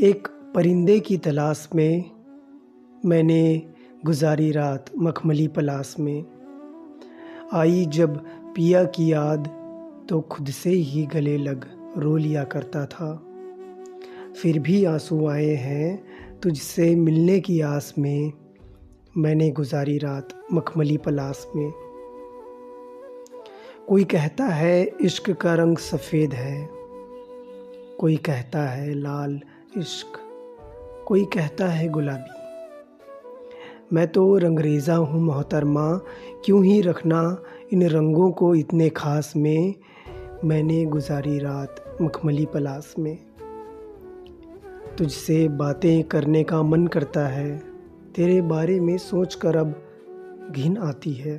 एक परिंदे की तलाश में मैंने गुजारी रात मखमली पलास में। आई जब पिया की याद तो खुद से ही गले लग रो लिया करता था। फिर भी आँसू आए हैं तुझसे मिलने की आस में मैंने गुजारी रात मखमली पलास में। कोई कहता है इश्क का रंग सफ़ेद है, कोई कहता है लाल इश्क। कोई कहता है गुलाबी। मैं तो रंगरेज़ा हूँ मोहतरमा, क्यों ही रखना इन रंगों को इतने ख़ास में? मैंने गुजारी रात मखमली पलास में। तुझसे बातें करने का मन करता है, तेरे बारे में सोच कर अब घिन आती है।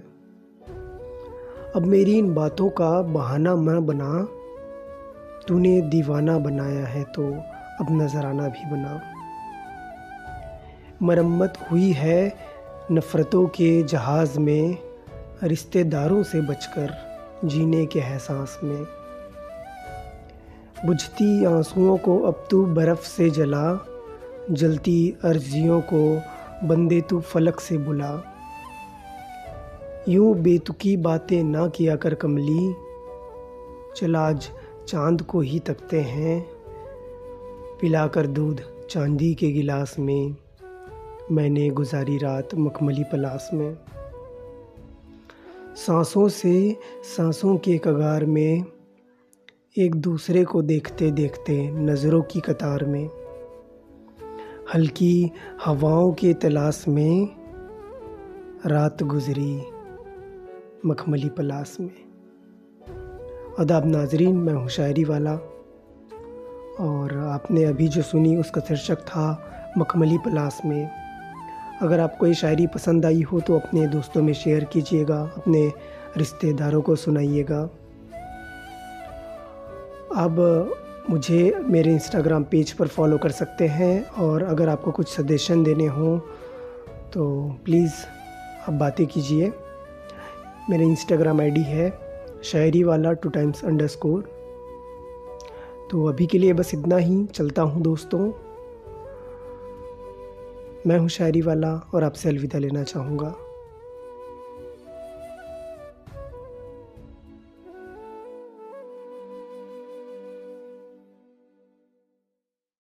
अब मेरी इन बातों का बहाना मैं बना। तूने दीवाना बनाया है तो अब नजराना भी बना। मरम्मत हुई है नफ़रतों के जहाज़ में, रिश्तेदारों से बचकर जीने के एहसास में। बुझती आंसुओं को अब तू बर्फ़ से जला, जलती अर्जियों को बंदे तू फलक से बुला। यूँ बेतुकी बातें ना किया कर कमली, चल आज चाँद को ही तकते हैं। पिलाकर दूध चांदी के गिलास में मैंने गुजारी रात मखमली पलास में। सांसों से सांसों के कगार में एक दूसरे को देखते देखते नज़रों की कतार में, हल्की हवाओं के तलाश में रात गुजरी मखमली पलास में। अदाब नाजरीन, मैं हूँ वाला और आपने अभी जो सुनी उसका शीर्षक था मखमली पलास में। अगर आपको ये शायरी पसंद आई हो तो अपने दोस्तों में शेयर कीजिएगा, अपने रिश्तेदारों को सुनाइएगा। अब मुझे मेरे इंस्टाग्राम पेज पर फॉलो कर सकते हैं और अगर आपको कुछ सजेशन देने हों तो प्लीज़ आप बातें कीजिए। मेरे इंस्टाग्राम आईडी है शायरी वाला टू टाइम्स अंडर स्कोर तो अभी के लिए बस इतना ही चलता हूँ दोस्तों। मैं हूँ शायरी वाला और आपसे अलविदा लेना चाहूँगा।